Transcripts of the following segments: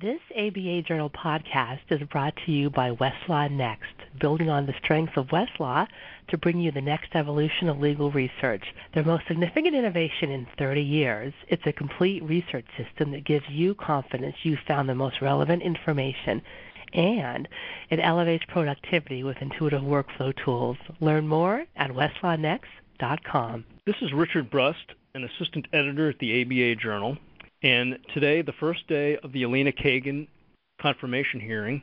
This ABA Journal podcast is brought to you by Westlaw Next, building on the strengths of Westlaw to bring you the next evolution of legal research. Their most significant innovation in 30 years. It's a complete research system that gives you confidence you've found the most relevant information and it elevates productivity with intuitive workflow tools. Learn more at westlawnext.com. This is Richard Brust, an assistant editor at the ABA Journal. And today, the first day of the Elena Kagan confirmation hearing,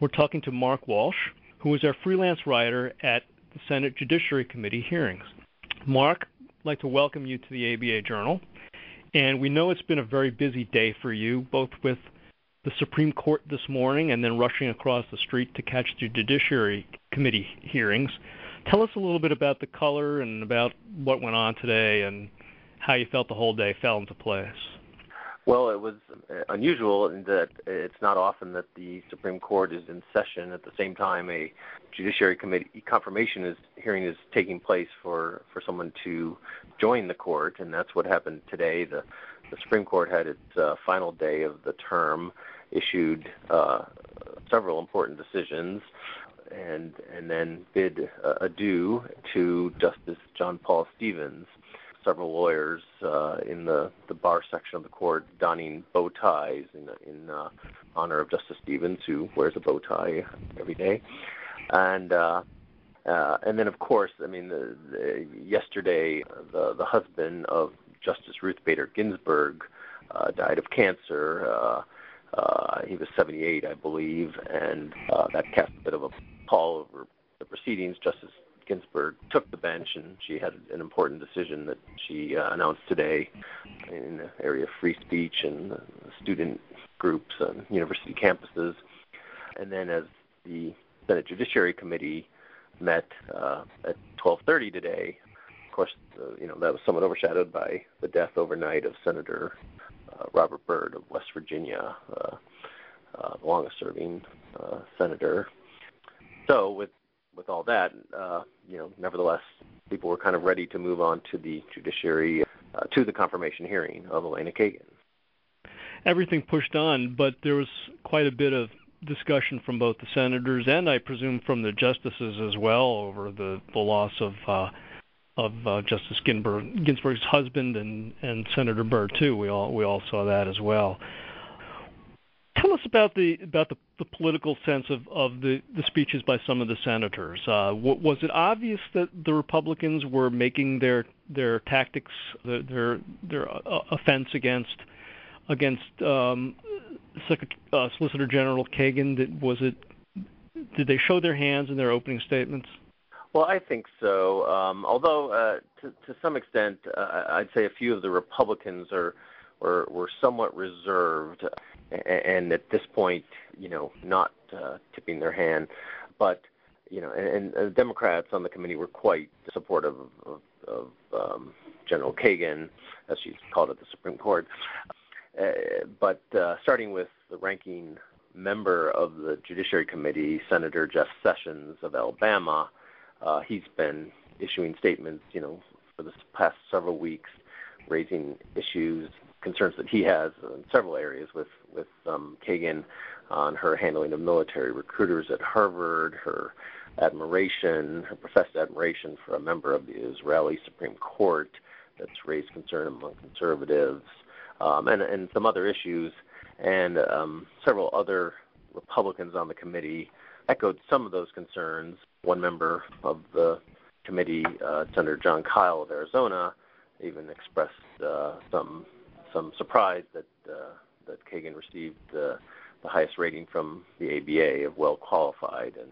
we're talking to Mark Walsh, who is our freelance writer at the Senate Judiciary Committee hearings. Mark, I'd like to welcome you to the ABA Journal. And we know it's been a very busy day for you, both with the Supreme Court this morning and then rushing across the street to catch the Judiciary Committee hearings. Tell us a little bit about the color and about what went on today and how you felt the whole day fell into place. Well, it was unusual in that it's not often that the Supreme Court is in session at the same time a Judiciary Committee confirmation is, hearing is taking place for, for someone to join the court, and that's what happened today. The, the Supreme Court had its uh, final day of the term, issued uh, several important decisions, and and then bid uh, adieu to Justice John Paul Stevens several lawyers uh, in the, the bar section of the court donning bow ties in, in uh, honor of Justice Stevens, who wears a bow tie every day. And uh, uh, and then, of course, I mean, the, the, yesterday, the the husband of Justice Ruth Bader Ginsburg uh, died of cancer. Uh, uh, he was 78, I believe, and uh, that cast a bit of a pall over the proceedings. Justice Ginsburg took the bench, and she had an important decision that she uh, announced today in the area of free speech and student groups on university campuses. And then, as the Senate Judiciary Committee met uh, at 12:30 today, of course, uh, you know that was somewhat overshadowed by the death overnight of Senator uh, Robert Byrd of West Virginia, uh, uh, longest-serving uh, senator. So, with with all that, uh, you know, nevertheless, people were kind of ready to move on to the judiciary, uh, to the confirmation hearing of Elena Kagan. Everything pushed on, but there was quite a bit of discussion from both the senators and I presume from the justices as well over the, the loss of uh, of uh, Justice Ginsburg, Ginsburg's husband and, and Senator Byrd too. We all we all saw that as well. Tell us about the about the, the political sense of, of the, the speeches by some of the senators. Uh, was it obvious that the Republicans were making their their tactics, their their, uh, offense against against um, Secretary, uh, Solicitor General Kagan? Did, was it did they show their hands in their opening statements? Well, I think so. Um, although uh, to, to some extent, uh, I'd say a few of the Republicans are were, were somewhat reserved and at this point, you know, not uh, tipping their hand. But you know, and, and the Democrats on the committee were quite supportive of, of, um, General Kagan, as she's called at the Supreme Court. Uh, but uh, starting with the ranking member of the Judiciary Committee, Senator Jeff Sessions of Alabama, uh, he's been issuing statements, you know, for the past several weeks, raising issues concerns that he has in several areas with with um, Kagan on her handling of military recruiters at Harvard, her admiration, her professed admiration for a member of the Israeli Supreme Court that's raised concern among conservatives, um, and and some other issues, and um, several other Republicans on the committee echoed some of those concerns. One member of the committee, uh, Senator Jon Kyl of Arizona, even expressed uh, some some surprise that uh, that Kagan received uh, the highest rating from the ABA of well qualified, and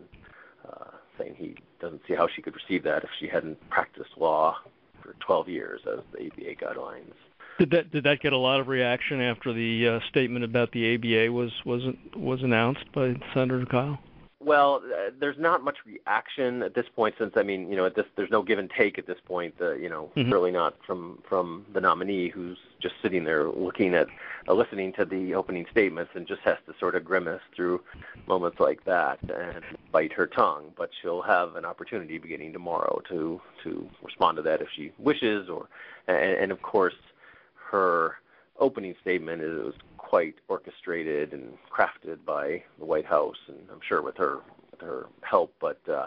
uh, saying he doesn't see how she could receive that if she hadn't practiced law for 12 years as the ABA guidelines. Did that did that get a lot of reaction after the uh, statement about the ABA was was was announced by Senator Kyl? Well, uh, there's not much reaction at this point, since I mean, you know, this, there's no give and take at this point. Uh, you know, mm-hmm. certainly not from from the nominee who's just sitting there looking at, uh, listening to the opening statements and just has to sort of grimace through moments like that and bite her tongue. But she'll have an opportunity beginning tomorrow to to respond to that if she wishes, or and, and of course, her opening statement is quite orchestrated and crafted by the White House, and I'm sure with her with her help. But uh,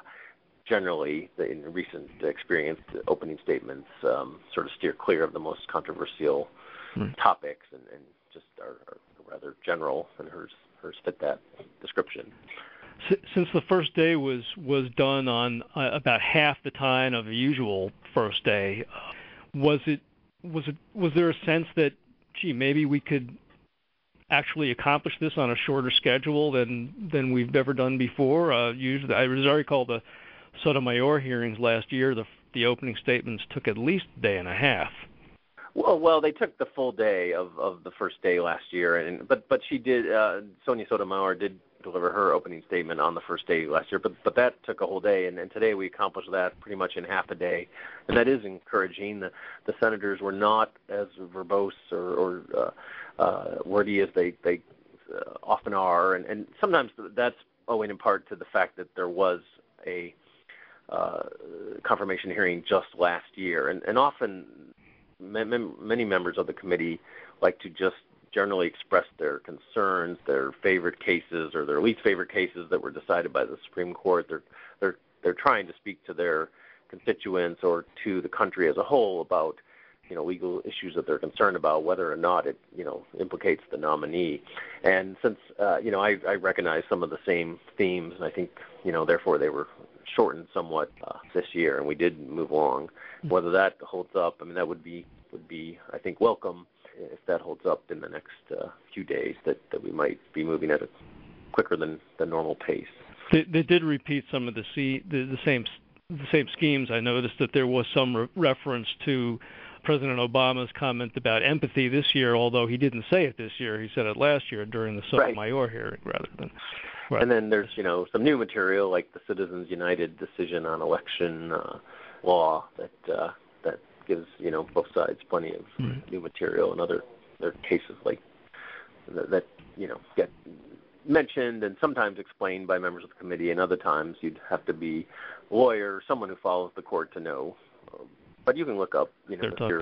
generally, the, in recent experience, the opening statements um, sort of steer clear of the most controversial mm. topics and, and just are, are rather general, and hers hers fit that description. Since the first day was was done on uh, about half the time of a usual first day, uh, was it was it was there a sense that gee maybe we could actually accomplish this on a shorter schedule than than we've ever done before? Uh, usually, I recall the Sotomayor hearings last year. The the opening statements took at least a day and a half. Well, well, they took the full day of of the first day last year, and but but she did. Uh, Sonia Sotomayor did deliver her opening statement on the first day last year, but but that took a whole day, and, and today we accomplished that pretty much in half a day, and that is encouraging. The the senators were not as verbose or, or uh, uh, wordy as they they uh, often are, and, and sometimes that's owing in part to the fact that there was a uh, confirmation hearing just last year, and, and often many members of the committee like to just generally express their concerns, their favorite cases or their least favorite cases that were decided by the Supreme Court. They're they're they're trying to speak to their constituents or to the country as a whole about you know legal issues that they're concerned about, whether or not it you know implicates the nominee. And since uh, you know I, I recognize some of the same themes, and I think you know therefore they were shortened somewhat uh, this year, and we did move along. Whether that holds up, I mean, that would be would be I think welcome if that holds up in the next uh, few days. That that we might be moving at a quicker than the normal pace. They, they did repeat some of the, C, the the same the same schemes. I noticed that there was some re- reference to President Obama's comment about empathy this year, although he didn't say it this year. He said it last year during the Sotomayor right. hearing, rather than. Right. And then there's you know some new material like the Citizens United decision on election uh, law that uh, that gives you know both sides plenty of mm. new material and other other cases like that, that you know get mentioned and sometimes explained by members of the committee, and other times you'd have to be a lawyer, someone who follows the court to know. But you can look up, you know,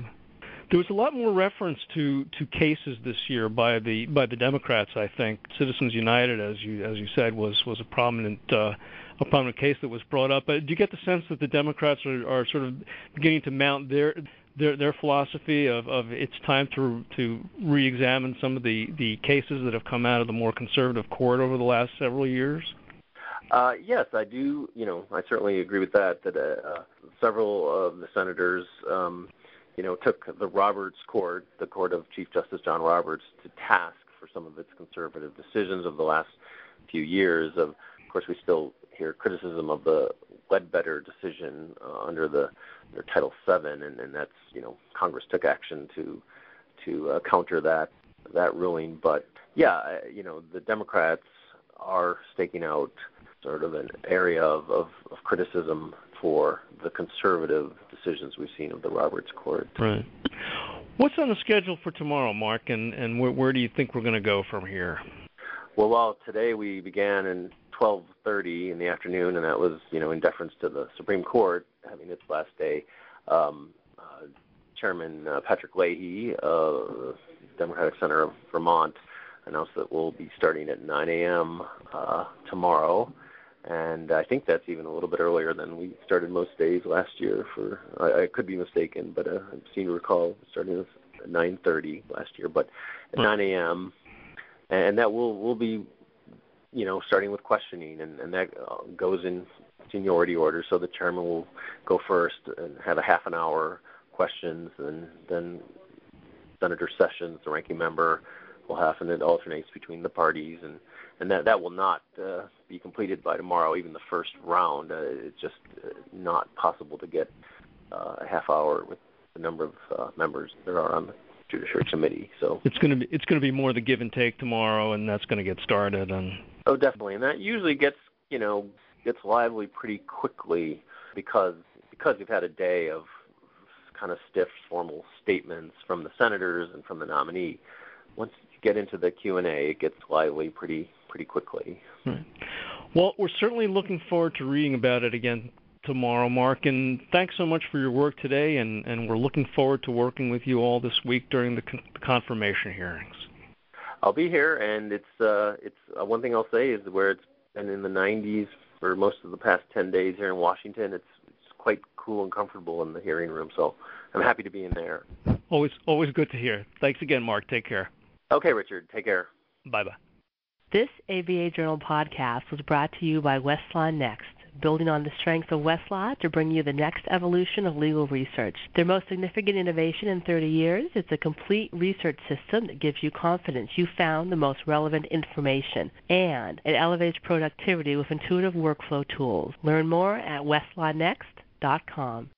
there was a lot more reference to to cases this year by the by the Democrats. I think Citizens United, as you as you said, was was a prominent uh, a prominent case that was brought up. But do you get the sense that the Democrats are, are sort of beginning to mount their their their philosophy of, of it's time to to re-examine some of the the cases that have come out of the more conservative court over the last several years? Uh, yes, I do. You know, I certainly agree with that. That uh, uh, several of the senators um, you know, took the Roberts Court, the court of Chief Justice John Roberts, to task for some of its conservative decisions of the last few years. Of, course, we still hear criticism of the Ledbetter decision uh, under the under Title VII, and, and that's you know Congress took action to to uh, counter that that ruling. But yeah, you know the Democrats are staking out sort of an area of, of, of criticism for the conservative decisions we've seen of the Roberts Court. Right. What's on the schedule for tomorrow, Mark, and, and where, where do you think we're going to go from here? Well, well, today we began in 12:30 in the afternoon, and that was, you know, in deference to the Supreme Court having its last day. Um, uh, Chairman uh, Patrick Leahy, uh, Democratic Center of Vermont, announced that we'll be starting at 9 a.m. Uh, tomorrow and I think that's even a little bit earlier than we started most days last year. For I, I could be mistaken, but uh, I seem to recall starting at 9:30 last year, but at hmm. 9 a.m. and that will will be, you know, starting with questioning, and, and that uh, goes in seniority order. So the chairman will go first and have a half an hour questions, and then Senator Sessions, the ranking member, will have, and it alternates between the parties and and that that will not uh, be completed by tomorrow. Even the first round, uh, it's just uh, not possible to get uh, a half hour with the number of uh, members there are on the Judiciary Committee. So it's going to be it's going to be more the give and take tomorrow, and that's going to get started. And oh, definitely, and that usually gets you know gets lively pretty quickly because because you've had a day of kind of stiff formal statements from the senators and from the nominee. Once get into the Q and A, it gets lively pretty pretty quickly. Hmm. Well, we're certainly looking forward to reading about it again tomorrow, Mark. And thanks so much for your work today. And, and we're looking forward to working with you all this week during the, con- the confirmation hearings. I'll be here, and it's uh, it's uh, one thing I'll say is where it's been in the 90s for most of the past 10 days here in Washington. It's it's quite cool and comfortable in the hearing room, so I'm happy to be in there. Always always good to hear. Thanks again, Mark. Take care. Okay, Richard. Take care. Bye bye. This ABA Journal podcast was brought to you by Westlaw Next, building on the strength of Westlaw to bring you the next evolution of legal research. Their most significant innovation in 30 years is a complete research system that gives you confidence you found the most relevant information, and it elevates productivity with intuitive workflow tools. Learn more at westlawnext.com.